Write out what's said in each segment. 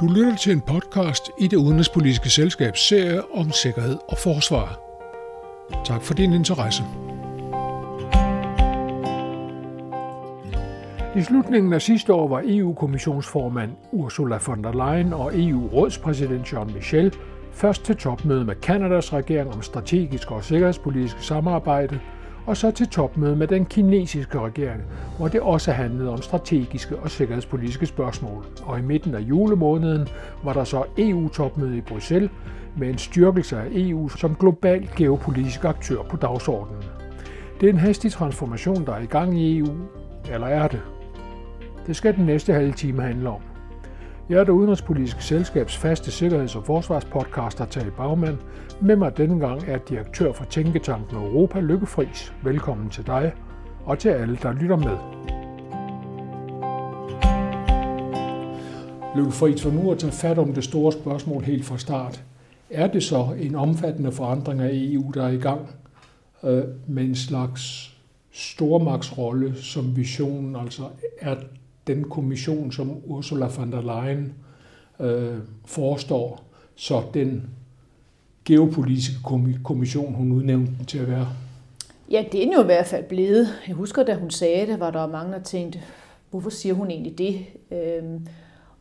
Du lytter til en podcast i det udenrigspolitiske selskabs serie om sikkerhed og forsvar. Tak for din interesse. I slutningen af sidste år var EU-kommissionsformand Ursula von der Leyen og EU-rådspræsident Jean Michel først til topmøde med Kanadas regering om strategisk og sikkerhedspolitisk samarbejde – og så til topmøde med den kinesiske regering, hvor det også handlede om strategiske og sikkerhedspolitiske spørgsmål. Og i midten af julemåneden var der så EU-topmøde i Bruxelles med en styrkelse af EU som global geopolitisk aktør på dagsordenen. Det er en hastig transformation, der er i gang i EU, eller er det? Det skal den næste halve time handle om. Jeg er det udenrigspolitiske selskabs faste sikkerheds- og forsvarspodcaster Tage Bagmand. Med mig denne gang er direktør for Tænketanken Europa, Lykke Friis. Velkommen til dig og til alle, der lytter med. Lykke Friis, for nu at tage fat om det store spørgsmål helt fra start. Er det så en omfattende forandring af EU, der er i gang øh, med en slags stormagtsrolle som visionen? Altså er den kommission, som Ursula von der Leyen øh, forestår, så den geopolitiske kommission, hun udnævnte den til at være? Ja, det er jo i hvert fald blevet. Jeg husker, da hun sagde det, var der mange, der tænkte, hvorfor siger hun egentlig det? Øhm,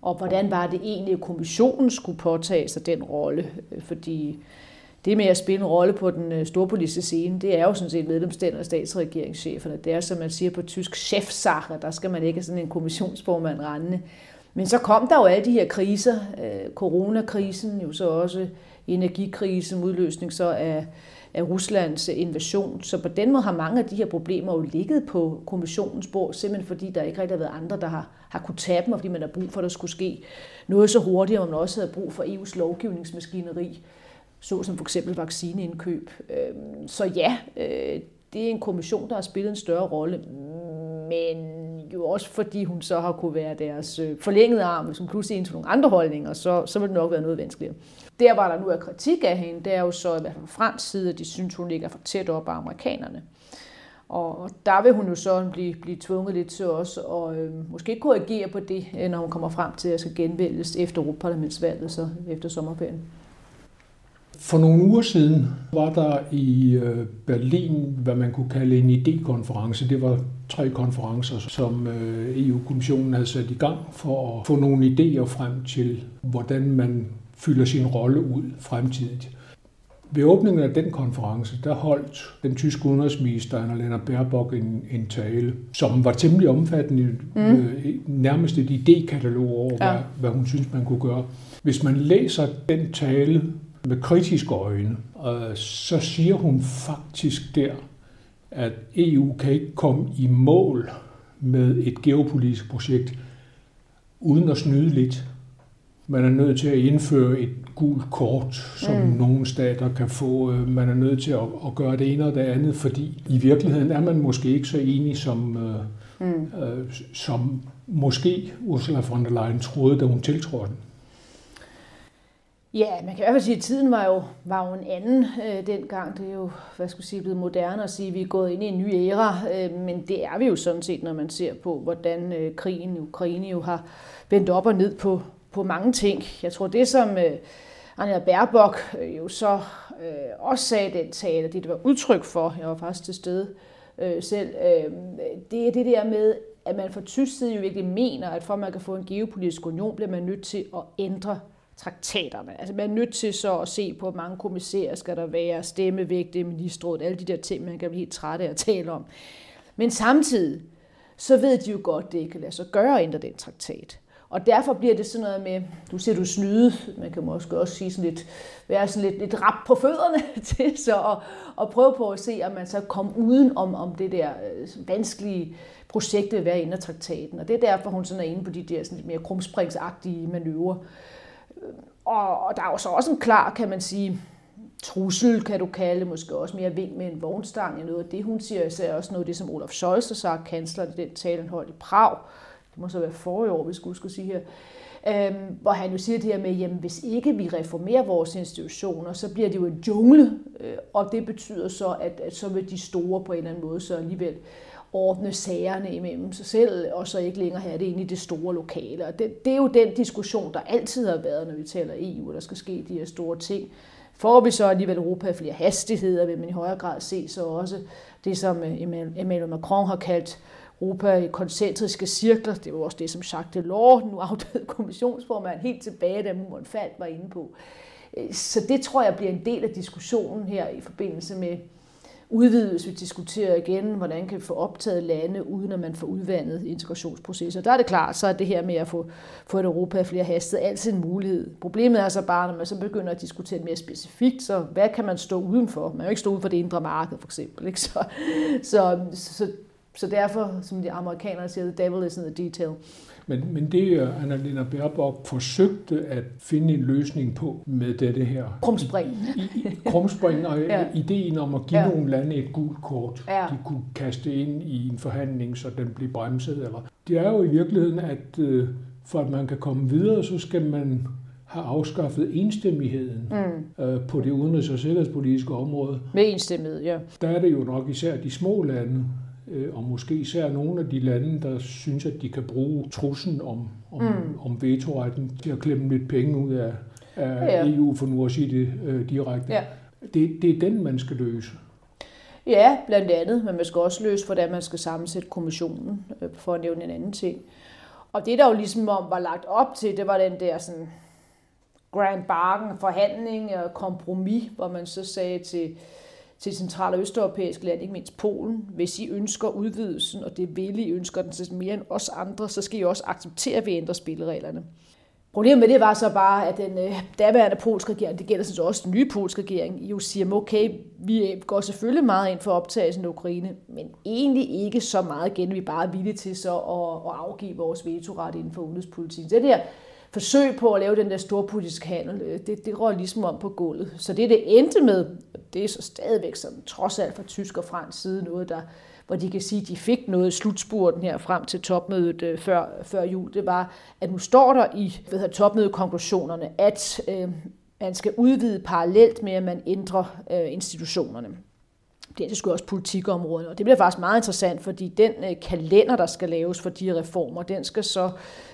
og hvordan var det egentlig, at kommissionen skulle påtage sig den rolle? Øh, fordi det med at spille en rolle på den øh, storpolitiske scene, det er jo sådan set medlemsstænderne og statsregeringscheferne. Det er, som man siger på tysk, chefsache. Der skal man ikke have sådan en kommissionsformand rendende. Men så kom der jo alle de her kriser. Øh, coronakrisen, jo så også energikrisen, udløsning så af, af Ruslands øh, invasion. Så på den måde har mange af de her problemer jo ligget på kommissionens bord, simpelthen fordi der ikke rigtig har været andre, der har, har kunne tage dem, og fordi man har brug for, at der skulle ske noget så hurtigt, og man også havde brug for EU's lovgivningsmaskineri såsom for eksempel vaccineindkøb. Øhm, så ja, øh, det er en kommission, der har spillet en større rolle, men jo også fordi hun så har kunne være deres øh, forlængede arm, som pludselig indtog nogle andre holdninger, så, så vil det nok være noget vanskeligere. Der var der nu er kritik af hende, det er jo så i hvert fald fra fransk side, at de synes, hun ligger for tæt op af amerikanerne. Og der vil hun jo så blive, blive tvunget lidt til også at øh, måske korrigere på det, når hun kommer frem til at skal genvælges efter Europaparlamentsvalget, så efter sommerferien. For nogle uger siden var der i øh, Berlin, hvad man kunne kalde en idékonference. Det var tre konferencer, som øh, EU-kommissionen havde sat i gang for at få nogle idéer frem til, hvordan man fylder sin rolle ud fremtidigt. Ved åbningen af den konference, der holdt den tyske udenrigsminister Annalena Baerbock en, en tale, som var temmelig omfattende, mm. øh, nærmest et idékatalog over, ja. hvad, hvad hun synes, man kunne gøre. Hvis man læser den tale med kritiske øjne, så siger hun faktisk der, at EU kan ikke komme i mål med et geopolitisk projekt uden at snyde lidt. Man er nødt til at indføre et gult kort, som mm. nogle stater kan få. Man er nødt til at, at gøre det ene og det andet, fordi i virkeligheden er man måske ikke så enig, som, øh, mm. øh, som måske Ursula von der Leyen troede, da hun tiltrådte. Ja, man kan i hvert fald sige, at tiden var jo, var jo en anden øh, dengang. Det er jo, hvad skal sige, blevet moderne at sige, at vi er gået ind i en ny æra. Øh, men det er vi jo sådan set, når man ser på, hvordan øh, krigen i Ukraine jo har vendt op og ned på, på mange ting. Jeg tror, det som øh, Anja Baerbock øh, jo så øh, også sagde den tale, det det var udtryk for, jeg var faktisk til stede øh, selv, øh, det er det der med, at man fra tysk side jo virkelig mener, at for at man kan få en geopolitisk union, bliver man nødt til at ændre traktaterne. Altså man er nødt til så at se på, hvor mange kommissærer skal der være, stemmevægte, ministerråd, alle de der ting, man kan blive helt træt af at tale om. Men samtidig, så ved de jo godt, at det ikke kan lade sig gøre at ændre den traktat. Og derfor bliver det sådan noget med, du siger du snyde, man kan måske også sige sådan lidt, være sådan lidt, lidt rap på fødderne til så og, og prøve på at se, om man så kommer uden om, om det der øh, vanskelige projekt ved at være inde traktaten. Og det er derfor, hun sådan er inde på de der sådan lidt mere krumspringsagtige manøvrer. Og, og der er jo så også en klar, kan man sige, trussel, kan du kalde måske også mere vink med en vognstang i noget af det, hun siger, især også noget af det, som Olaf Scholz har sagt, kansler, den tale, han holdt i Prag, det må så være forrige år, hvis jeg skulle sige her, øhm, hvor han jo siger det her med, jamen hvis ikke vi reformerer vores institutioner, så bliver det jo en jungle, øh, og det betyder så, at, at så vil de store på en eller anden måde så alligevel ordne sagerne imellem sig selv, og så ikke længere have det inde i det store lokale. Og det, det er jo den diskussion, der altid har været, når vi taler EU, og der skal ske de her store ting. Får vi så alligevel Europa flere hastigheder, vil man i højere grad se så også det, som øh, Emmanuel Macron har kaldt Europa i koncentriske cirkler. Det var også det, som Jacques Delors, nu afdøde kommissionsformand, helt tilbage, da muren faldt, var inde på. Øh, så det tror jeg bliver en del af diskussionen her i forbindelse med udvides. Vi diskuterer igen, hvordan kan vi få optaget lande, uden at man får udvandet integrationsprocesser. Der er det klart, så er det her med at få, få et Europa af flere hastet altid en mulighed. Problemet er så bare, når man så begynder at diskutere mere specifikt, så hvad kan man stå udenfor? Man kan jo ikke stå uden for det indre marked, for eksempel. Ikke? Så, så, så, så derfor, som de amerikanere siger, the devil is in the detail. Men, men det Annalena Baerbock forsøgte at finde en løsning på med dette her. Krumspring. krumspring og ja. ideen om at give ja. nogle lande et gult kort, ja. de kunne kaste ind i en forhandling, så den blev bremset. Eller. Det er jo i virkeligheden, at øh, for at man kan komme videre, så skal man have afskaffet enstemmigheden mm. øh, på det udenrigs- og sikkerhedspolitiske område. Med enstemmighed, ja. Der er det jo nok især de små lande, og måske især nogle af de lande, der synes, at de kan bruge truslen om, om, mm. om vetoretten til at klemme lidt penge ud af, af ja. EU, for nu at sige det øh, direkte. Ja. Det, det er den, man skal løse. Ja, blandt andet, men man skal også løse, hvordan man skal sammensætte kommissionen, øh, for at nævne en anden ting. Og det, der jo ligesom var lagt op til, det var den der sådan grand bargain, forhandling og kompromis, hvor man så sagde til til central- og østeuropæiske lande, ikke mindst Polen. Hvis I ønsker udvidelsen, og det vil I ønsker den til mere end os andre, så skal I også acceptere, at vi ændrer spillereglerne. Problemet med det var så bare, at den øh, daværende polske regering, det gælder så også den nye polske regering, jo siger, okay, vi øh, går selvfølgelig meget ind for optagelsen af Ukraine, men egentlig ikke så meget igen, vi bare er villige til så at, at afgive vores vetoret inden for udenrigspolitikken. Det der forsøg på at lave den der store politiske handel, øh, det, det røg ligesom om på gulvet. Så det, det endte med, det er så stadigvæk sådan, trods alt fra tysk og fransk side noget, der, hvor de kan sige, at de fik noget slutspurten her frem til topmødet øh, før, før jul, det var, at nu står der i ved her, topmødekonklusionerne, at øh, man skal udvide parallelt med, at man ændrer øh, institutionerne. Det er også politikområdet, og det bliver faktisk meget interessant, fordi den øh, kalender, der skal laves for de reformer, den skal så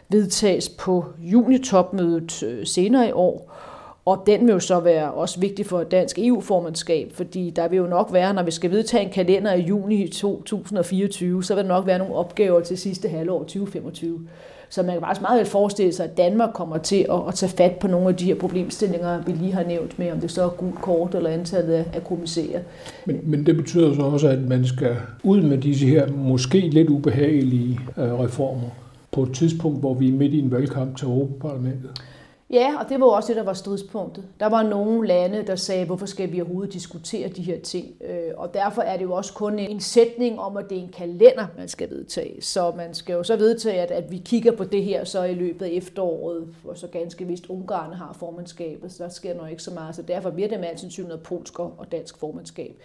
vedtages på junitopmødet øh, senere i år. Og den vil jo så være også vigtig for dansk EU-formandskab, fordi der vil jo nok være, når vi skal vedtage en kalender i juni 2024, så vil der nok være nogle opgaver til sidste halvår 2025. Så man kan faktisk meget vel forestille sig, at Danmark kommer til at, at tage fat på nogle af de her problemstillinger, vi lige har nævnt med, om det så er gult kort eller antallet af kommissærer. Men, men det betyder så også, at man skal ud med disse her måske lidt ubehagelige øh, reformer på et tidspunkt, hvor vi er midt i en valgkamp til Europaparlamentet. Ja, og det var også det, der var stridspunktet. Der var nogle lande, der sagde, hvorfor skal vi overhovedet diskutere de her ting? Øh, og derfor er det jo også kun en sætning om, at det er en kalender, man skal vedtage. Så man skal jo så vedtage, at, at vi kigger på det her så i løbet af efteråret, hvor så ganske vist Ungarn har formandskabet, så der sker nok ikke så meget. Så derfor bliver det med al sandsynlighed polsk og dansk formandskab.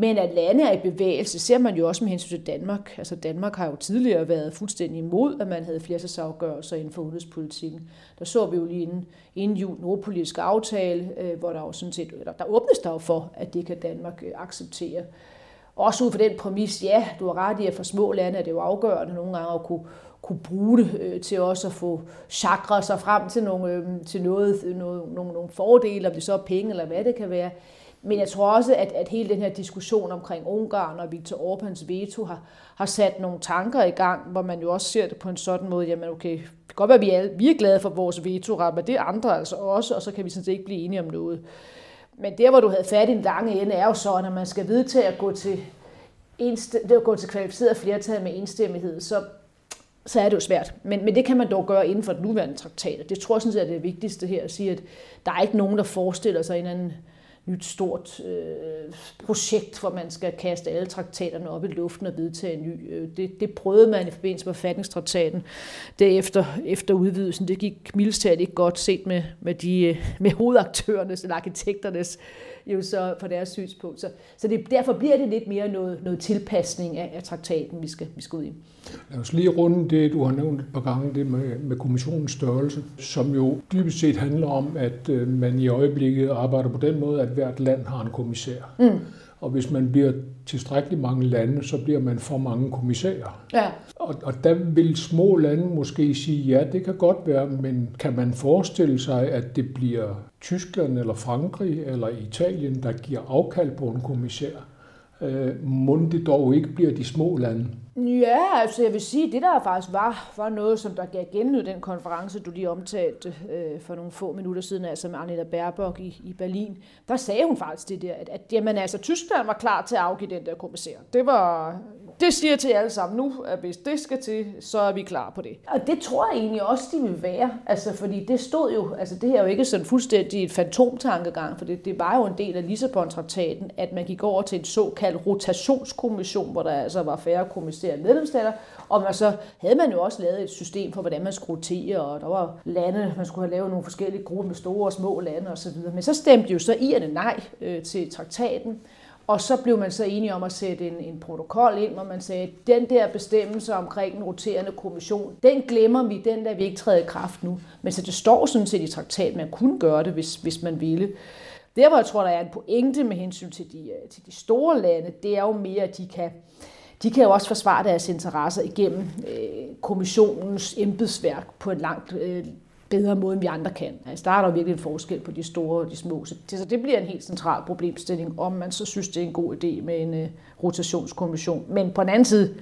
Men at lande er i bevægelse, ser man jo også med hensyn til Danmark. Altså Danmark har jo tidligere været fuldstændig imod, at man havde flertalsafgørelser inden for udenrigspolitikken. Der så vi jo lige inden, inden jul nordpolitisk aftale, øh, hvor der jo sådan set, eller der åbnes der jo for, at det kan Danmark øh, acceptere. Også ud fra den præmis, ja, du har ret i, at for små lande er det jo afgørende nogle gange at kunne, kunne bruge det øh, til også at få chakra sig frem til, nogle, øh, til noget, noget, nogle, nogle fordele, om det så er penge eller hvad det kan være. Men jeg tror også, at, at hele den her diskussion omkring Ungarn og Viktor Orbáns veto har, har sat nogle tanker i gang, hvor man jo også ser det på en sådan måde, jamen okay, det kan godt være, at vi er, vi er glade for vores veto men det er andre altså også, og så kan vi sådan set ikke blive enige om noget. Men der, hvor du havde fat i en lange ende, er jo så, når man skal vedtage at gå til, det at gå til kvalificeret flertal med enstemmighed, så, så er det jo svært. Men, men det kan man dog gøre inden for den nuværende traktat. Det tror jeg sådan set er det vigtigste her at sige, at der er ikke nogen, der forestiller sig en anden nyt stort øh, projekt, hvor man skal kaste alle traktaterne op i luften og vedtage en ny. Øh, det, det prøvede man i forbindelse med forfatningstraktaten derefter efter udvidelsen. Det gik mildest ikke godt set med, med, de, øh, med hovedaktørernes eller arkitekternes jo så på deres synspunkt. Så, så det, derfor bliver det lidt mere noget, noget tilpasning af, af traktaten, vi skal, vi skal ud i. Lad os lige runde det, du har nævnt et par gange, det med, med kommissionens størrelse, som jo dybest set handler om, at øh, man i øjeblikket arbejder på den måde, at hvert land har en kommissær. Mm. Og hvis man bliver tilstrækkeligt mange lande, så bliver man for mange kommissærer. Ja. Og, og der vil små lande måske sige, ja, det kan godt være, men kan man forestille sig, at det bliver Tyskland eller Frankrig eller Italien, der giver afkald på en kommissær? Øh, må det dog ikke bliver de små lande? Ja, altså jeg vil sige, det der faktisk var, var noget, som der gav genlyd den konference, du lige omtalte øh, for nogle få minutter siden, altså med Anita Baerbock i, i Berlin. Der sagde hun faktisk det der, at, at jamen, altså, Tyskland var klar til at afgive den der kommissær. Det var, det siger til alle sammen nu, at hvis det skal til, så er vi klar på det. Og det tror jeg egentlig også, de vil være. Altså, fordi det stod jo, altså det her er jo ikke sådan fuldstændig et fantomtankegang, for det, det var jo en del af Lissabon-traktaten, at man gik over til en såkaldt rotationskommission, hvor der altså var færre kommissærer medlemsstater, og man så havde man jo også lavet et system for, hvordan man skulle rotere, og der var lande, man skulle have lavet nogle forskellige grupper med store og små lande osv. Men så stemte jo så irerne nej øh, til traktaten, og så blev man så enige om at sætte en, en protokol ind, hvor man sagde, at den der bestemmelse omkring den roterende kommission, den glemmer vi, den der vi ikke træder i kraft nu. Men så det står sådan set i traktaten, man kunne gøre det, hvis, hvis man ville. Der, hvor jeg tror, der er en pointe med hensyn til de, øh, til de store lande, det er jo mere, at de kan, de kan jo også forsvare deres interesser igennem øh, kommissionens embedsværk på et langt øh, bedre måde, end vi andre kan. Altså, der er der virkelig en forskel på de store og de små. Så det, så det bliver en helt central problemstilling, om man så synes, det er en god idé med en øh, rotationskommission. Men på den anden side,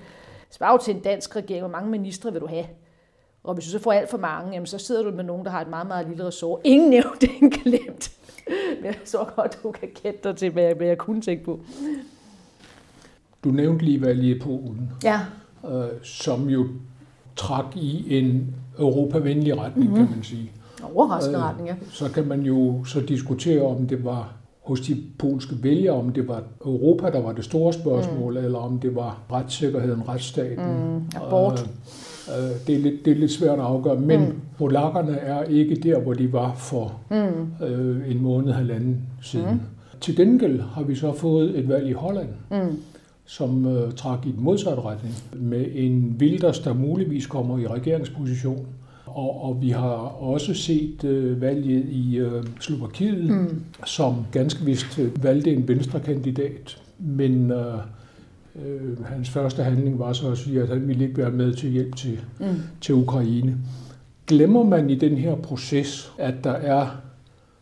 spørg til en dansk regering, hvor mange ministre vil du have? Og hvis du så får alt for mange, jamen, så sidder du med nogen, der har et meget, meget lille ressort. Ingen nævnt, ingen glemt. Men jeg så godt, du kan kende dig til, hvad jeg, hvad jeg kunne tænke på. Du nævnte lige valget i Polen, Ja. øh, som jo trak i en europavenlig retning, mm-hmm. kan man sige. Overraskende retning, ja. Så kan man jo så diskutere, om det var hos de polske vælgere, om det var Europa, der var det store spørgsmål, mm. eller om det var retssikkerheden, retsstaten. Mm, abort. Øh, øh, det, er lidt, det er lidt svært at afgøre, men mm. polakkerne er ikke der, hvor de var for mm. øh, en måned, halvanden siden. Mm. Til gengæld har vi så fået et valg i Holland, mm. Som øh, trak i den modsatte retning, med en Wilders, der muligvis kommer i regeringsposition. Og, og vi har også set øh, valget i øh, Slovakiet, mm. som ganske vist øh, valgte en venstrekandidat, men øh, øh, hans første handling var så at sige, at han ville ikke være med til hjælp til, mm. til Ukraine. Glemmer man i den her proces, at der er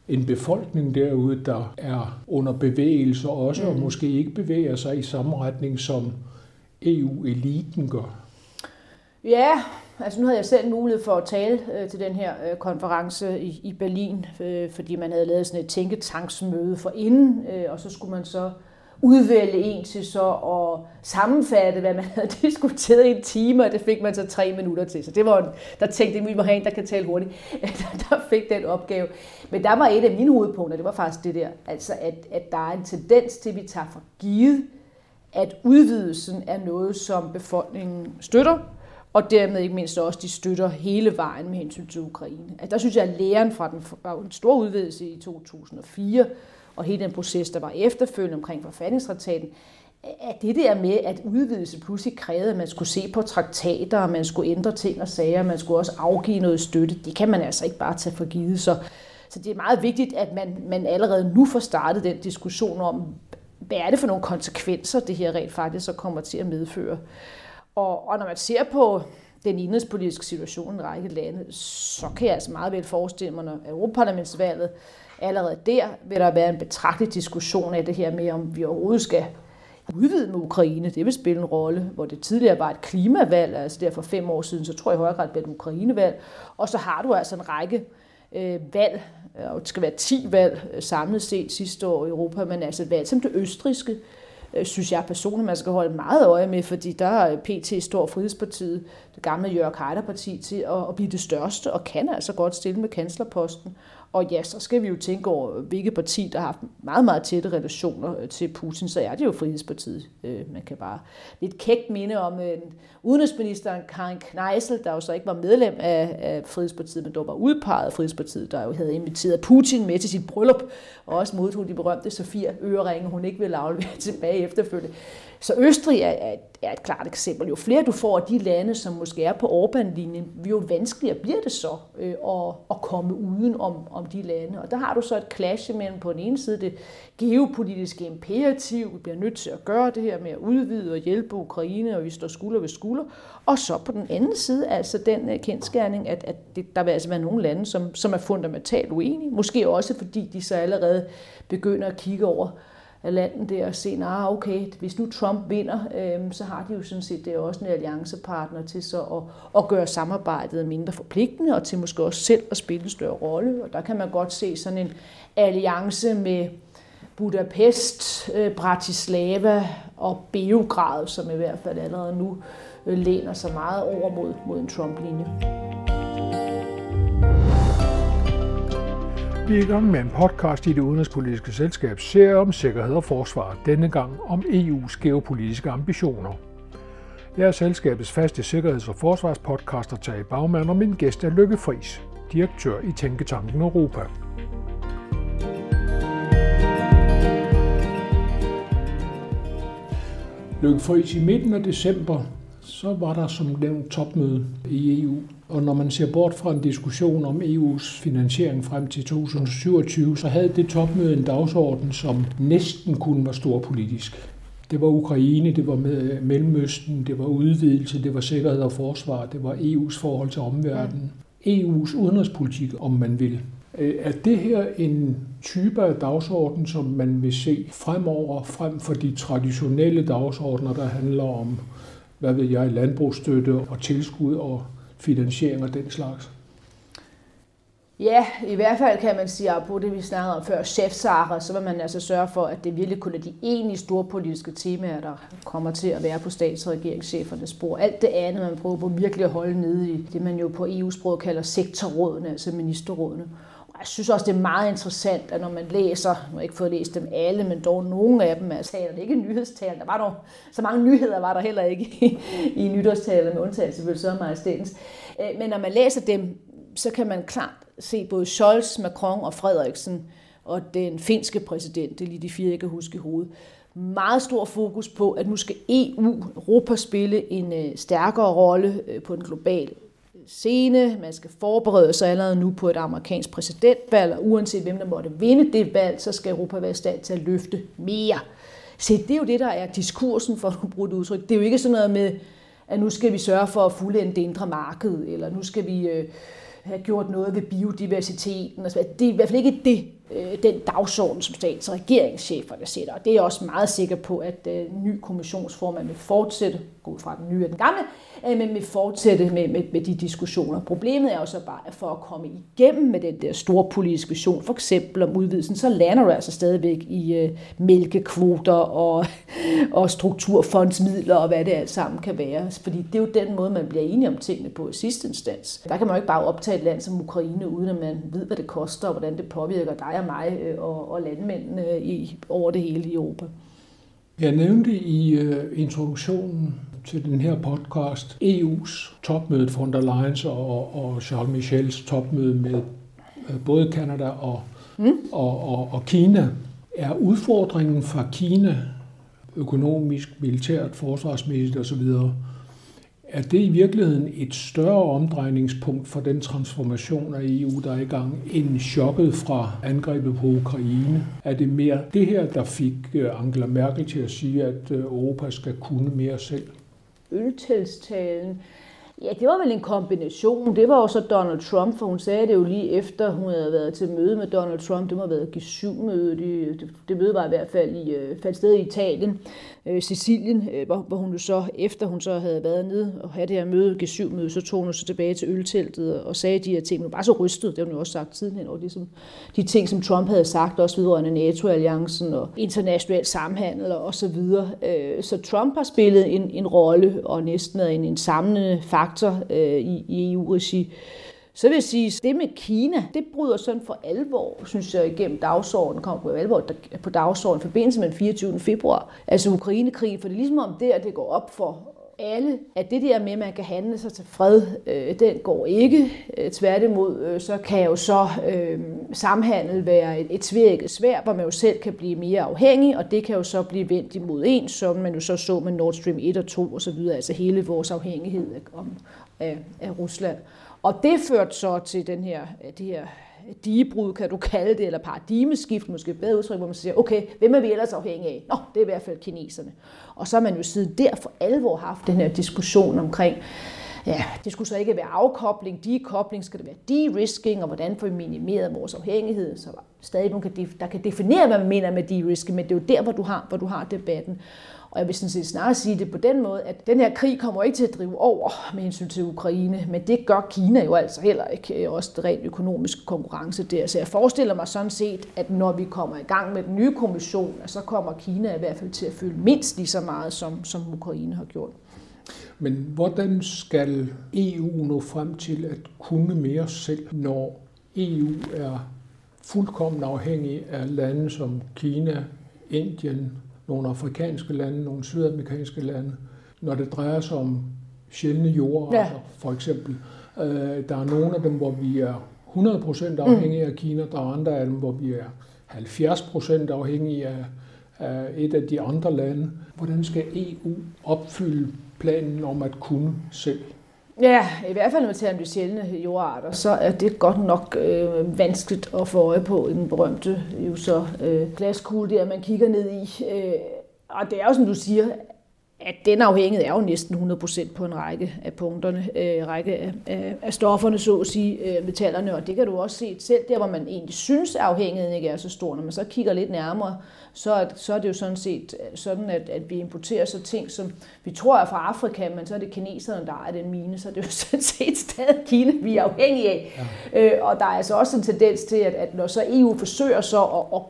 en befolkning derude, der er under bevægelse også, mm. og måske ikke bevæger sig i samme retning, som EU-eliten gør? Ja, altså nu havde jeg selv mulighed for at tale øh, til den her øh, konference i, i Berlin, øh, fordi man havde lavet sådan et tænketanksmøde for inden, øh, og så skulle man så udvælge en til så at sammenfatte, hvad man havde diskuteret i en time, og det fik man så tre minutter til. Så det var, en, der tænkte jeg, vi må have en, der kan tale hurtigt, der fik den opgave. Men der var et af mine hovedpunkter, det var faktisk det der, altså at, at der er en tendens til, at vi tager for givet, at udvidelsen er noget, som befolkningen støtter, og dermed ikke mindst også, de støtter hele vejen med hensyn til Ukraine. Altså, der synes jeg, at læren fra den var en stor udvidelse i 2004, og hele den proces, der var efterfølgende omkring forfatningstraktaten, at det der med, at udvidelse pludselig krævede, at man skulle se på traktater, og man skulle ændre ting og sager, man skulle også afgive noget støtte, det kan man altså ikke bare tage for givet. Så, så det er meget vigtigt, at man, man allerede nu får startet den diskussion om, hvad er det for nogle konsekvenser, det her rent faktisk så kommer til at medføre. Og, og når man ser på den indrigspolitiske situation i en række lande, så kan jeg altså meget vel forestille mig, når Europaparlamentsvalget allerede der vil der være en betragtelig diskussion af det her med, om vi overhovedet skal udvide med Ukraine. Det vil spille en rolle, hvor det tidligere var et klimavalg, altså der for fem år siden, så tror jeg i højere grad, det et Ukrainevalg. Og så har du altså en række øh, valg, øh, og det skal være 10 valg øh, samlet set sidste år i Europa, men altså et valg som det østriske, øh, synes jeg personligt, man skal holde meget øje med, fordi der er PT står Frihedspartiet, det gamle Jørg Heider-parti, til at, at blive det største, og kan altså godt stille med kanslerposten. Og ja, så skal vi jo tænke over, hvilket parti, der har haft meget, meget tætte relationer øh, til Putin, så er det jo Frihedspartiet. Øh, man kan bare lidt kægt minde om en udenrigsministeren Karin Kneisel, der jo så ikke var medlem af, af Frihedspartiet, men dog var udpeget af Frihedspartiet, der jo havde inviteret Putin med til sit bryllup, og også modtog de berømte Sofia øreringe, hun ikke ville aflevere tilbage efterfølgende. Så Østrig er, er, er et klart eksempel. Jo flere du får af de lande, som måske er på Orbán-linjen, jo vanskeligere bliver det så øh, at, at komme uden om, om de lande. Og der har du så et clash mellem på den ene side det geopolitiske imperativ, vi bliver nødt til at gøre det her med at udvide og hjælpe Ukraine, og vi står skulder ved skulder. Og så på den anden side altså den øh, kendskærning, at, at det, der vil altså være nogle lande, som, som er fundamentalt uenige. Måske også fordi de så allerede begynder at kigge over landet der og se, nah, okay, hvis nu Trump vinder, øh, så har de jo sådan set det er også en alliancepartner til så at, at gøre samarbejdet mindre forpligtende, og til måske også selv at spille en større rolle. Og der kan man godt se sådan en alliance med Budapest, øh, Bratislava og Beograd, som i hvert fald allerede nu øh, læner sig meget over mod, mod en Trump-linje. Vi er i gang med en podcast i det udenrigspolitiske selskab serie om sikkerhed og forsvar, denne gang om EU's geopolitiske ambitioner. Jeg er selskabets faste sikkerheds- og forsvarspodcaster Tage Bagmann, og min gæst er Lykke Friis, direktør i Tænketanken Europa. Lykke Friis, i midten af december, så var der som nævnt topmøde i EU og når man ser bort fra en diskussion om EU's finansiering frem til 2027, så havde det topmøde en dagsorden, som næsten kun var stor politisk. Det var Ukraine, det var med Mellemøsten, det var udvidelse, det var sikkerhed og forsvar, det var EU's forhold til omverdenen. EU's udenrigspolitik, om man vil. Øh, er det her en type af dagsorden, som man vil se fremover, frem for de traditionelle dagsordner, der handler om, hvad ved jeg, landbrugsstøtte og tilskud og finansiering og den slags? Ja, i hvert fald kan man sige, på det vi snakkede om før, chefsager, så vil man altså sørge for, at det virkelig kun er de egentlige store politiske temaer, der kommer til at være på stats- og regeringschefernes spor. Alt det andet, man prøver på virkelig at holde nede i det, man jo på EU-sprog kalder sektorrådene, altså ministerrådene. Jeg synes også, det er meget interessant, at når man læser, nu har jeg ikke fået læst dem alle, men dog nogle af dem, altså det ikke nyhedstaler, der var dog, så mange nyheder var der heller ikke i, i nytårstaler, med undtagelse af så majestætens. Øh, men når man læser dem, så kan man klart se både Scholz, Macron og Frederiksen og den finske præsident, det er lige de fire, jeg kan huske i hovedet, meget stor fokus på, at nu skal EU, Europa spille en øh, stærkere rolle øh, på en global scene. Man skal forberede sig allerede nu på et amerikansk præsidentvalg, og uanset hvem der måtte vinde det valg, så skal Europa være i stand til at løfte mere. Se, det er jo det, der er diskursen, for at bruge det udtryk. Det er jo ikke sådan noget med, at nu skal vi sørge for at fuldende det indre marked, eller nu skal vi øh, have gjort noget ved biodiversiteten. Altså, det er i hvert fald ikke det, øh, den dagsorden, som stats- og regeringscheferne sætter. Og det er jeg også meget sikker på, at øh, ny kommissionsformand vil fortsætte, gå fra den nye og den gamle, men vi fortsætte med, med, med de diskussioner. Problemet er jo så bare, at for at komme igennem med den der store politiske vision, for eksempel om udvidelsen, så lander du altså stadigvæk i øh, mælkekvoter og, og strukturfondsmidler og hvad det alt sammen kan være. Fordi det er jo den måde, man bliver enige om tingene på i sidste instans. Der kan man jo ikke bare optage et land som Ukraine, uden at man ved, hvad det koster og hvordan det påvirker dig og mig øh, og, og landmændene i, over det hele i Europa. Jeg nævnte i øh, introduktionen til den her podcast EU's topmøde for der Leyen og, og Charles Michels topmøde med både Kanada og, mm. og, og, og Kina. Er udfordringen fra Kina økonomisk, militært, forsvarsmæssigt osv., er det i virkeligheden et større omdrejningspunkt for den transformation af EU, der er i gang, end chokket fra angrebet på Ukraine? Er det mere det her, der fik øh, Angela Merkel til at sige, at øh, Europa skal kunne mere selv? Øltelstalen Ja, det var vel en kombination. Det var også Donald Trump, for hun sagde det jo lige efter, hun havde været til møde med Donald Trump. Det må have været G7-møde. Det, det møde var i hvert fald i, øh, faldt sted i Italien, øh, Sicilien, øh, hvor, hvor hun jo så, efter hun så havde været nede og havde det her møde, G7-møde, så tog hun så tilbage til ølteltet og sagde de her ting. Hun var bare så rystet, det har hun jo også sagt sidenhen, over ligesom de ting, som Trump havde sagt, også vedrørende NATO-alliancen og international samhandel og så videre. Øh, så Trump har spillet en, en rolle og næsten været en, en samlende faktor faktor øh, i, i EU-regi. Så vil jeg sige, at det med Kina, det bryder sådan for alvor, synes jeg, igennem dagsordenen, kom på alvor på dagsordenen i forbindelse med den 24. februar, altså Ukrainekrigen, for det er ligesom om der, det går op for alle, at det der med, at man kan handle sig til fred, øh, den går ikke. Øh, tværtimod, øh, så kan jo så øh, samhandel være et, et tvirket svær, hvor man jo selv kan blive mere afhængig, og det kan jo så blive vendt imod en, som man jo så så med Nord Stream 1 og 2 osv., altså hele vores afhængighed af, af, af Rusland. Og det førte så til den her, det her digebrud, kan du kalde det, eller paradigmeskift, måske et bedre udtryk, hvor man siger, okay, hvem er vi ellers afhængige af? Nå, det er i hvert fald kineserne. Og så har man jo siden der for alvor haft den her diskussion omkring, ja, det skulle så ikke være afkobling, dekobling, skal det være de-risking, og hvordan får vi minimeret vores afhængighed, så der stadig nogen, der kan definere, hvad man mener med de-risking, men det er jo der, hvor du har, hvor du har debatten. Og jeg vil sådan set snarere sige det på den måde, at den her krig kommer ikke til at drive over med hensyn til Ukraine, men det gør Kina jo altså heller ikke, øh, også det rent økonomiske konkurrence der. Så jeg forestiller mig sådan set, at når vi kommer i gang med den nye kommission, så kommer Kina i hvert fald til at følge mindst lige så meget, som, som Ukraine har gjort. Men hvordan skal EU nå frem til at kunne mere selv, når EU er fuldkommen afhængig af lande som Kina, Indien, nogle afrikanske lande, nogle sydamerikanske lande, når det drejer sig om sjældne jordarter, ja. for eksempel. Øh, der er nogle af dem, hvor vi er 100% afhængige mm. af Kina, der er andre af dem, hvor vi er 70% afhængige af, af et af de andre lande. Hvordan skal EU opfylde planen om at kunne selv? Ja, i hvert fald når vi taler om de sjældne jordarter, så er det godt nok øh, vanskeligt at få øje på i den berømte jo så, øh, glaskugle der, man kigger ned i. Øh, og det er jo, som du siger, at den afhængighed er jo næsten 100% på en række af punkterne, øh, række af, af, af stofferne, så at sige, øh, metallerne, og det kan du også se selv der, hvor man egentlig synes, at afhængigheden ikke er så stor. Når man så kigger lidt nærmere, så er, så er det jo sådan set sådan, at, at vi importerer så ting, som vi tror er fra Afrika, men så er det kineserne, der er den mine, så er det jo sådan set stadig Kina, vi er afhængige af. Ja. Øh, og der er altså også en tendens til, at, at når så EU forsøger så at, at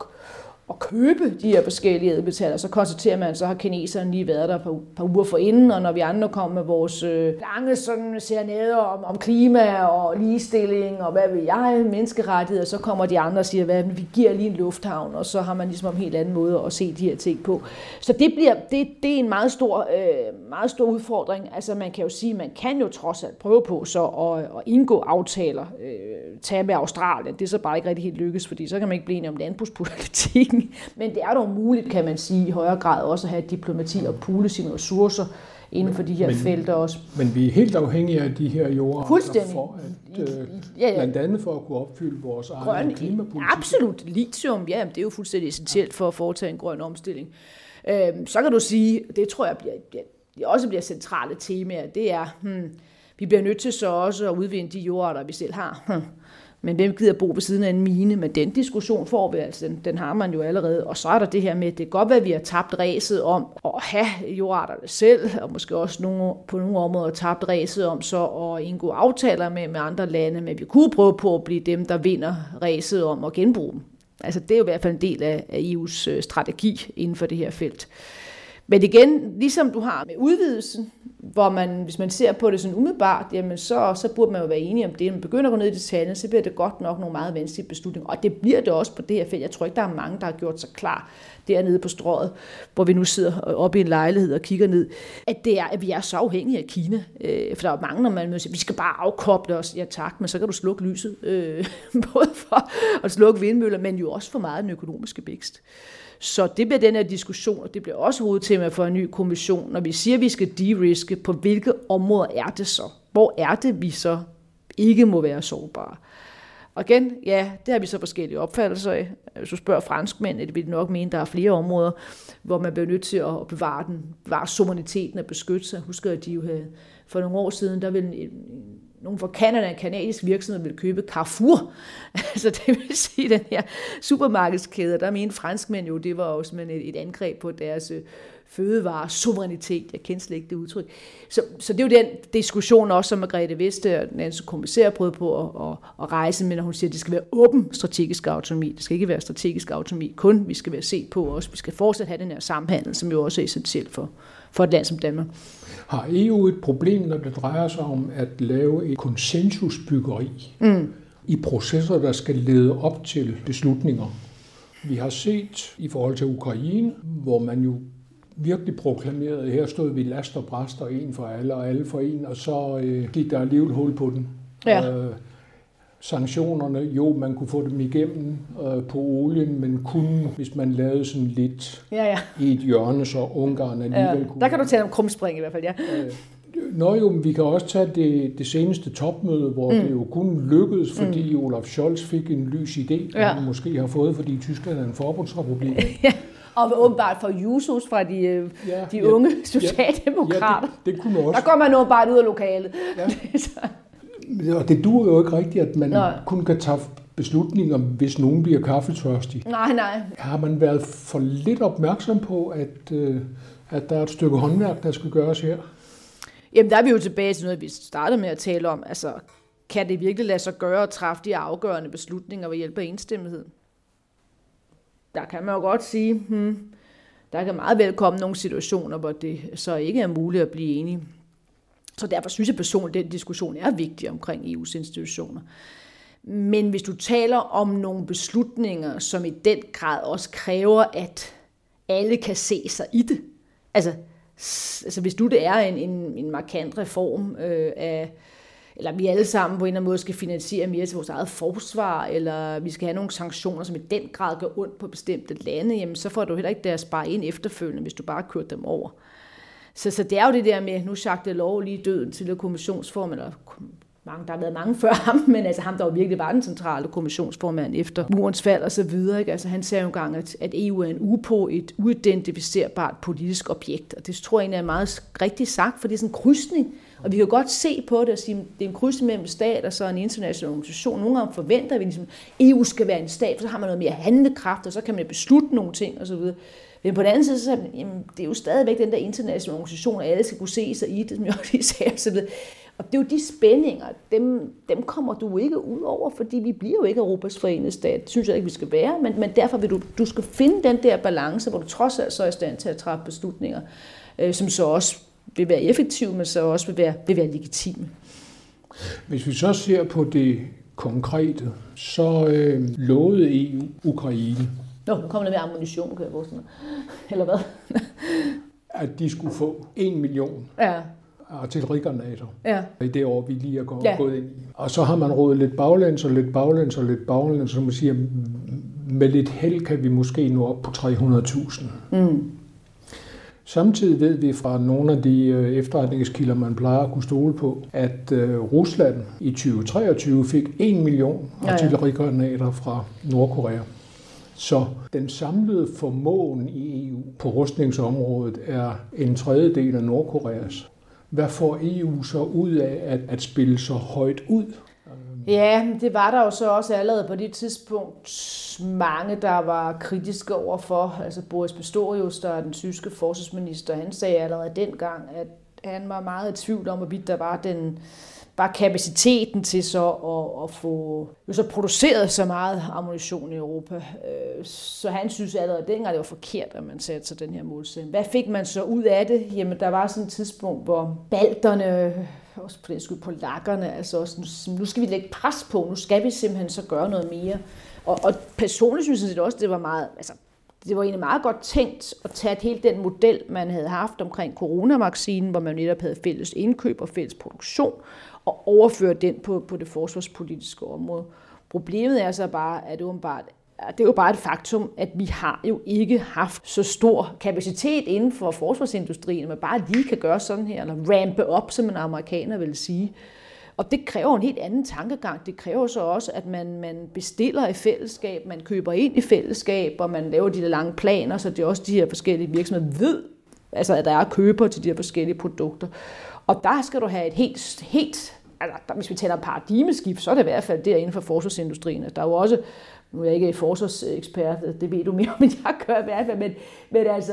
at købe de her forskellige ædelmetaller, så konstaterer man, at så har kineserne lige været der et par uger for inden, og når vi andre kommer med vores øh, lange sådan, serenader om, om klima og ligestilling og hvad vil jeg, menneskerettigheder, så kommer de andre og siger, hvad vi giver lige en lufthavn, og så har man ligesom en helt anden måde at se de her ting på. Så det, bliver, det, det er en meget stor, øh, meget stor udfordring. Altså man kan jo sige, man kan jo trods alt prøve på så at, at indgå aftaler, øh, tage med Australien. Det er så bare ikke rigtig helt lykkes, fordi så kan man ikke blive enige om landbrugspolitik men det er dog muligt, kan man sige, i højere grad også at have diplomati og pule sine ressourcer inden for de her men, felter også. Men vi er helt afhængige af de her jorder Fuldstændig. for at, øh, ja, ja. blandt andet for at kunne opfylde vores grøn, egen klimapolitik. Absolut. Lithium, ja, det er jo fuldstændig essentielt for at foretage en grøn omstilling. Øhm, så kan du sige, det tror jeg bliver, bliver, også bliver centrale temaer, det er, hmm, vi bliver nødt til så også at udvinde de jorder, vi selv har. Hmm men hvem gider bo ved siden af en mine? Men den diskussion får vi altså, den, den har man jo allerede. Og så er der det her med, at det kan godt være, at vi har tabt ræset om at have jordarterne selv, og måske også nogle, på nogle områder tabt ræset om så at indgå aftaler med, med andre lande, men vi kunne prøve på at blive dem, der vinder ræset om at genbruge dem. Altså det er jo i hvert fald en del af, af EU's øh, strategi inden for det her felt. Men igen, ligesom du har med udvidelsen, hvor man, hvis man ser på det sådan umiddelbart, jamen så, så burde man jo være enige om det. Når man begynder at gå ned i detaljen, så bliver det godt nok nogle meget vanskelige beslutninger. Og det bliver det også på det her felt. Jeg tror ikke, der er mange, der har gjort sig klar dernede på strået, hvor vi nu sidder oppe i en lejlighed og kigger ned, at det er, at vi er så afhængige af Kina. Øh, for der er mange, når man siger, vi skal bare afkoble os. Ja tak, men så kan du slukke lyset. Øh, både for at slukke vindmøller, men jo også for meget den økonomiske vækst. Så det bliver den her diskussion, og det bliver også hovedtema for en ny kommission. Når vi siger, at vi skal de-riske, på hvilke områder er det så? Hvor er det, vi så ikke må være sårbare? Og igen, ja, det har vi så forskellige opfattelser af. Hvis du spørger franskmænd, det vil nok mene, at der er flere områder, hvor man bliver nødt til at bevare, den, bevare suveræniteten og beskytte sig. Husker, at de jo havde, for nogle år siden, der ville en, nogen fra Canada, en kanadisk virksomhed, vil købe Carrefour. altså det vil sige, den her supermarkedskæde, der mente franskmænd jo, det var jo simpelthen et, et angreb på deres øh, fødevare, suverænitet. Jeg kender slet ikke det udtryk. Så, så det er jo den diskussion også, som Margrethe Veste, den anden kommissær, prøvede på at, at, at rejse, men når hun siger, at det skal være åben strategisk autonomi. Det skal ikke være strategisk autonomi kun. Vi skal være set på også. Vi skal fortsat have den her samhandel, som jo også er essentielt for, for et land som Danmark. Har EU et problem, når det drejer sig om at lave et konsensusbyggeri mm. i processer, der skal lede op til beslutninger? Vi har set i forhold til Ukraine, hvor man jo virkelig proklamerede, her stod vi last og bræst og en for alle og alle for en, og så øh, gik der alligevel hul på den. Ja. Øh, sanktionerne, jo, man kunne få dem igennem øh, på olien, men kun hvis man lavede sådan lidt ja, ja. i et hjørne, så Ungarn alligevel Ja, kunne... der kan du tale om krumspring i hvert fald, ja. Øh, Nå jo, men vi kan også tage det, det seneste topmøde, hvor mm. det jo kun lykkedes, fordi mm. Olaf Scholz fik en lys idé, Ja. han måske har fået, fordi Tyskland er en forbundsrepublik. ja. Og åbenbart for Jusos fra de, øh, Ja, de ja, unge ja, socialdemokrater. det, det kunne Der også. går man åbenbart ud af lokalet. Ja. Og det duer jo ikke rigtigt, at man Nej. kun kan tage beslutninger, hvis nogen bliver kaffetørstig. nej, nej. Har man været for lidt opmærksom på, at, øh, at der er et stykke håndværk, der skal gøres her? Jamen, der er vi jo tilbage til noget, vi startede med at tale om. Altså, kan det virkelig lade sig gøre at træffe de afgørende beslutninger ved hjælp af enstemmighed? Der kan man jo godt sige, hmm, der kan meget vel komme nogle situationer, hvor det så ikke er muligt at blive enige. Så derfor synes jeg personligt, at den diskussion er vigtig omkring EU's institutioner. Men hvis du taler om nogle beslutninger, som i den grad også kræver, at alle kan se sig i det. Altså, altså hvis du det er en, en, en markant reform øh, af, eller vi alle sammen på en eller anden måde skal finansiere mere til vores eget forsvar, eller vi skal have nogle sanktioner, som i den grad gør ondt på bestemte lande, jamen så får du heller ikke deres bare ind efterfølgende, hvis du bare kører dem over. Så, så det er jo det der med, nu sagde lov lige døden til kommissionsformand, eller mange, der har været mange før ham, men altså ham, der jo virkelig var den centrale kommissionsformand efter murens fald og så videre. Ikke? Altså han sagde jo engang, at, at EU er en UPO, et uidentificerbart politisk objekt, og det tror jeg egentlig er meget rigtigt sagt, for det er sådan en krydsning, og vi kan godt se på det og sige, at det er en krydsning mellem stat og så en international organisation. Nogle gange forventer vi, ligesom, e at EU skal være en stat, for så har man noget mere handlekraft, og så kan man beslutte nogle ting osv. Men på den anden side, så er det, jamen, det er jo stadigvæk den der internationale organisation, at alle skal kunne se sig i det, som jeg også lige sagde. Og, så og det er jo de spændinger, dem, dem kommer du ikke ud over, fordi vi bliver jo ikke Europas forenede stat. Det synes jeg ikke, vi skal være, men, men derfor vil du, du skal finde den der balance, hvor du trods alt så er i stand til at træffe beslutninger, øh, som så også vil være effektive, men så også vil være, vil være legitime. Hvis vi så ser på det konkrete, så øh, lovede EU Ukraine, Nå, nu kommer der med ammunition, kan jeg mig. Eller hvad? at de skulle få 1 million Ja, artillerigranater ja. i det år, vi lige er gået, Ja. gået ind i. Og så har man rådet lidt baglæns og lidt baglæns og lidt baglæns, så man siger, med lidt held kan vi måske nå op på 300.000. Mm. Samtidig ved vi fra nogle af de øh, efterretningskilder, man plejer at kunne stole på, at øh, Rusland i 2023 fik 1 million artillerigranater fra Nordkorea. Så den samlede formåen i EU på rustningsområdet er en tredjedel af Nordkoreas. Hvad får EU så ud af at, at spille så højt ud? Ja, men det var der jo så også allerede på det tidspunkt mange, der var kritiske overfor. Altså Boris Pistorius, der er den tyske forsvarsminister, han sagde allerede dengang, at han var meget i tvivl om, hvorvidt der var den bare kapaciteten til så at, at få jo så produceret så meget ammunition i Europa. Øh, så han synes allerede dengang, det var forkert, at man satte sig den her målsætning. Hvad fik man så ud af det? Jamen, der var sådan et tidspunkt, hvor balterne, også på den skyld polakkerne, altså også, nu- nu skal vi lægge pres på, nu skal vi simpelthen så gøre noget mere. Og, og personligt synes jeg også, det var meget, altså det var egentlig meget godt tænkt at tage hele den model, man havde haft omkring coronavaccinen, hvor man netop havde fælles indkøb og fælles produktion, og overføre den på, på det forsvarspolitiske område. Problemet er så bare, at åbenbart det er jo bare et faktum, at vi har jo ikke haft så stor kapacitet inden for forsvarsindustrien, at man bare lige kan gøre sådan her, eller rampe op, som en amerikaner vil sige. Og det kræver en helt anden tankegang. Det kræver så også, at man, man bestiller i fællesskab, man køber ind i fællesskab, og man laver de der lange planer, så det er også de her forskellige virksomheder ved, altså at der er køber til de her forskellige produkter. Og der skal du have et helt, helt altså, der- hvis vi taler om paradigmeskift, så er det i hvert fald der inden for forsvarsindustrien. Altså, der er jo også, nu er jeg ikke forsvarsekspert, det ved du mere om, jeg gør i hvert fald, men, men altså,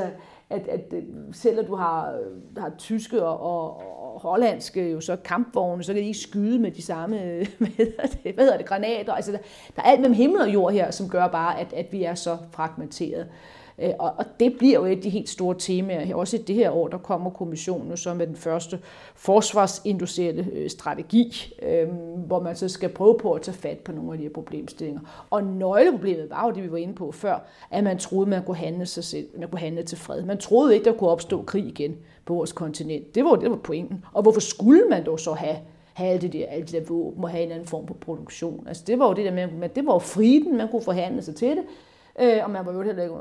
at, at øh, selvom du har, øh, har tyske og, og hollandske jo så kampvogne, så kan de ikke skyde med de samme øh, hvad hedder det, hvad hedder det, granater. Altså, der, der er alt mellem himmel og jord her, som gør bare, at, at vi er så fragmenteret. Øh, og, og det bliver jo et af de helt store temaer. Også i det her år, der kommer kommissionen så med den første forsvarsindustrielle øh, strategi, øh, hvor man så skal prøve på at tage fat på nogle af de her problemstillinger. Og nøgleproblemet var jo det, vi var inde på før, at man troede, man kunne handle, sig selv, man kunne handle til fred. Man troede ikke, der kunne opstå krig igen på vores kontinent. Det var det var pointen. Og hvorfor skulle man dog så have have alle de der, alle de der våben og have en anden form for produktion. Altså det var jo det der med, at det var jo friden, man kunne forhandle sig til det. Øh, og man var jo heller ikke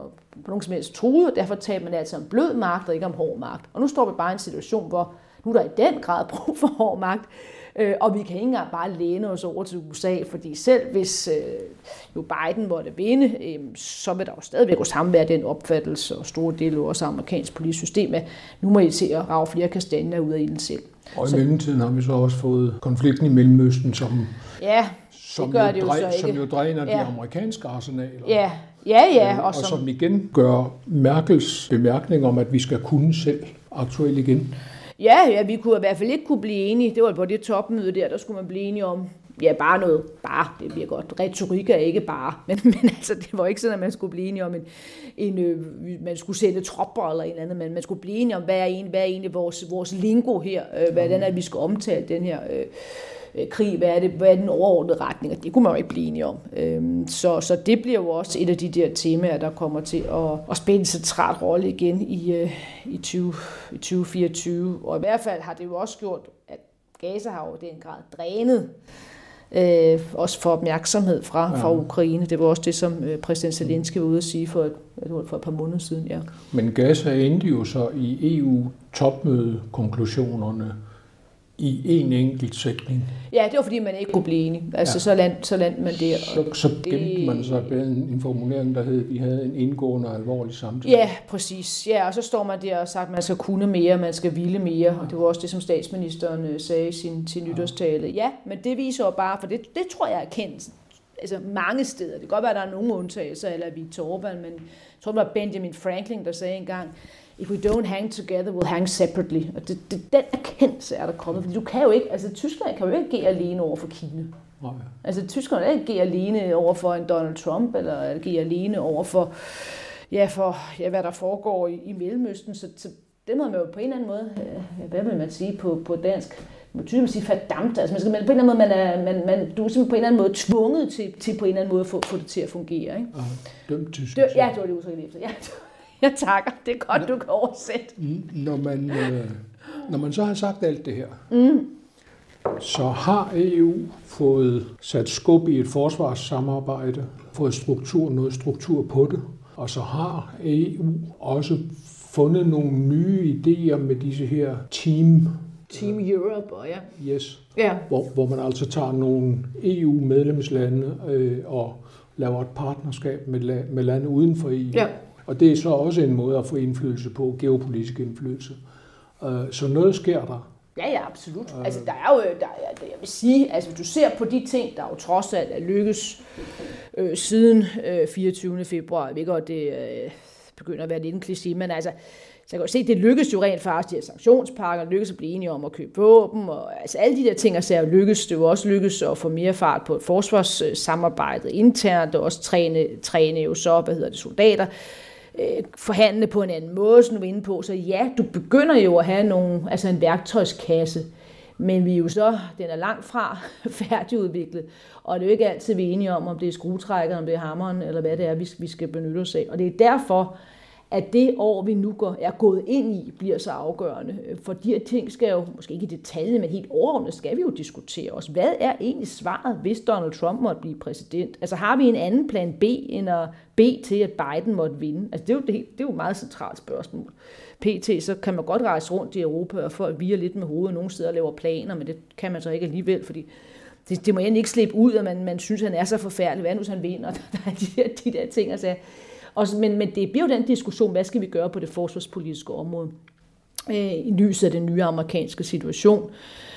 på nogen som helst truet, og derfor talte man altså om blød magt og ikke om hård magt. Og nu står vi bare i en situation, hvor nu er der i den grad brug for hård magt, øh, og vi kan ikke engang bare læne os over til USA, fordi selv hvis øh, jo Biden måtte vinde, øh, så vil der jo stadigvæk gå sammen med den opfattelse, og store dele af vores amerikanske politisk system, at nu må I se at rave flere kastanjer ud af ilden selv. Og i mellemtiden har vi så også fået konflikten i Mellemøsten, som, ja, som, det gør jo, det jo drej, så ikke. som jo dræner. Ja. de amerikanske arsenaler. Ja, ja, ja. Øh, Og, og som, som igen gør Merkels bemærkning om, at vi skal kunne selv aktuelt igen. ja, ja, vi kunne i hvert fald ikke kunne blive enige. Det var på det topmøde der, der skulle man blive enige om, ja, bare noget, bare, det bliver godt. Retorik er ikke bare, men, men altså, det var ikke sådan, at man skulle blive enige om, en, en, øh, man skulle sende tropper eller en eller andet, men man skulle blive enige om, hvad er egentlig, hvad er egentlig vores, vores lingo her, øh, hvordan er vi skal omtale den her øh, krig, hvad er, det, hvad er den overordnede retning, og det kunne man jo ikke blive enige om. Øhm, så, så det bliver jo også et af de der temaer, der kommer til at, at spille en central rolle igen i, øh, i, 20, i 2024, og i hvert fald har det jo også gjort, at Gaza har jo i den grad drænet øh, også for opmærksomhed fra, fra Ja. Ukraine. Det var også det, som øh, præsident Zelensky var ude at sige for et, for et par måneder siden. Ja. Men Gaza endte jo så i EU-topmødekonklusionerne i en enkelt sætning. ja, det var fordi, man ikke kunne blive enige. Altså, Ja. ja. så, land, så landte man der. Så, så det- gemte man sig bag en, en formulering, der hed, vi havde en indgående og alvorlig samtale. Ja, præcis. Ja, og så står man der og sagt, man skal kunne mere, man skal ville mere. Og det var også det, som statsministeren øh, sagde i sin, sin nytårstale. Ja, men det viser jo bare, for det, det tror jeg er kendt altså mange steder. Det kan godt være, at der er nogle undtagelser, eller Victor Orbán, men jeg tror, det var Benjamin Franklin, der sagde engang, if we don't hang together, we'll hang separately. Og det, det, den erkendelse er der kommet. Fordi du kan jo ikke, altså Tyskland kan jo ikke agere alene over for Kina. Nej. Altså Tyskland kan ikke agere alene over for en Donald Trump, eller agere alene over for, ja, for ja, hvad der foregår i, i Mellemøsten. Så, så det må man jo på en eller anden måde, øh, hvad vil man sige på, på dansk, man typisk sige fordamt. Altså man skal, man, på en eller anden måde, man er, man, man, du er simpelthen på en eller anden måde tvunget til, til på en eller anden måde at få, få det til at fungere. Ikke? Og dømt til Det, succes. ja, det var det udtryk, jeg efter. Ja, jeg takker. Det er godt, du kan oversætte. Når man, øh, når man så har sagt alt det her, mm. så har EU fået sat skub i et forsvarssamarbejde, fået struktur, noget struktur på det, og så har EU også fundet nogle nye idéer med disse her team, Team Europe, og ja. yes, Ja, hvor, hvor man altså tager nogle EU-medlemslande øh, og laver et partnerskab med, la- med lande uden for EU. Ja. Og det er så også en måde at få indflydelse på, geopolitisk indflydelse. Øh, Så noget sker der. Ja, ja, absolut. Altså, der er jo, øh, der er, jeg vil sige, altså, hvis du ser på de ting, der jo trods alt er lykkes øh, siden øh, 24. februar, jeg ved godt, det øh, begynder at være lidt en kliché, men altså, så jeg kan jo se, det lykkes jo rent faktisk, de her sanktionspakker, lykkes at blive enige om at købe våben, og altså alle de der ting, og er jo lykkes, det er jo også lykkes at få mere fart på et internt, og også træne, træne jo så, hvad hedder det, soldater, øh, forhandle på en anden måde, som du er inde på. Så ja, du begynder jo at have nogle, altså en værktøjskasse, men vi er jo så, den er langt fra færdigudviklet, og det er jo ikke altid, vi er enige om, om det er skruetrækkeren, om det er hammeren, eller hvad det er, vi vi skal benytte os af. Og det er derfor, at det år, vi nu går, er gået ind i, bliver så afgørende. Øh, for de her ting skal jo, måske ikke i detalje, men helt overordnet, skal vi jo diskutere os. Hvad er egentlig svaret, hvis Donald Trump måtte blive præsident? Altså har vi en anden plan B, end at bede til, at Biden måtte vinde? Altså det er jo, det, det er jo et meget centralt spørgsmål. PT, så kan man godt rejse rundt i Europa, og folk virer lidt med hovedet nogle steder og laver planer, men det kan man så ikke alligevel, fordi det, det må egentlig ikke slippe ud, at man, man synes, at han er så forfærdelig. Hvad nu, hvis han vinder? Der er de der, de der ting, altså. Og, men, men det bliver jo den diskussion, hvad skal vi gøre på det forsvarspolitiske område? Øh, I lyset af den nye amerikanske situation,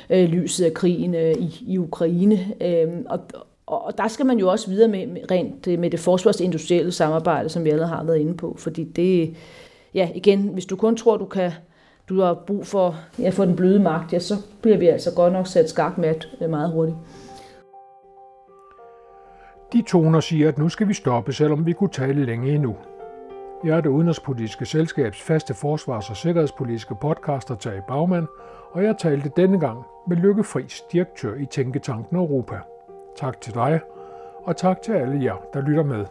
øh, lyset af krigen øh, i, i Ukraine. Øh, og, og, der skal man jo også videre med, med, rent øh, med det forsvarsindustrielle samarbejde, som vi allerede har været inde på. Fordi det, ja, igen, hvis du kun tror, du kan du har brug for, ja, for den bløde magt, ja, så bliver vi altså godt nok sat skakmat med meget hurtigt. De toner siger, at nu skal vi stoppe, selvom vi kunne tale længe endnu. Jeg er det udenrigspolitiske selskabs faste forsvars- og sikkerhedspolitiske podcaster Tage Bagman, og jeg talte denne gang med Lykke Friis, direktør i Tænketanken Europa. Tak til dig, og tak til alle jer, der lytter med.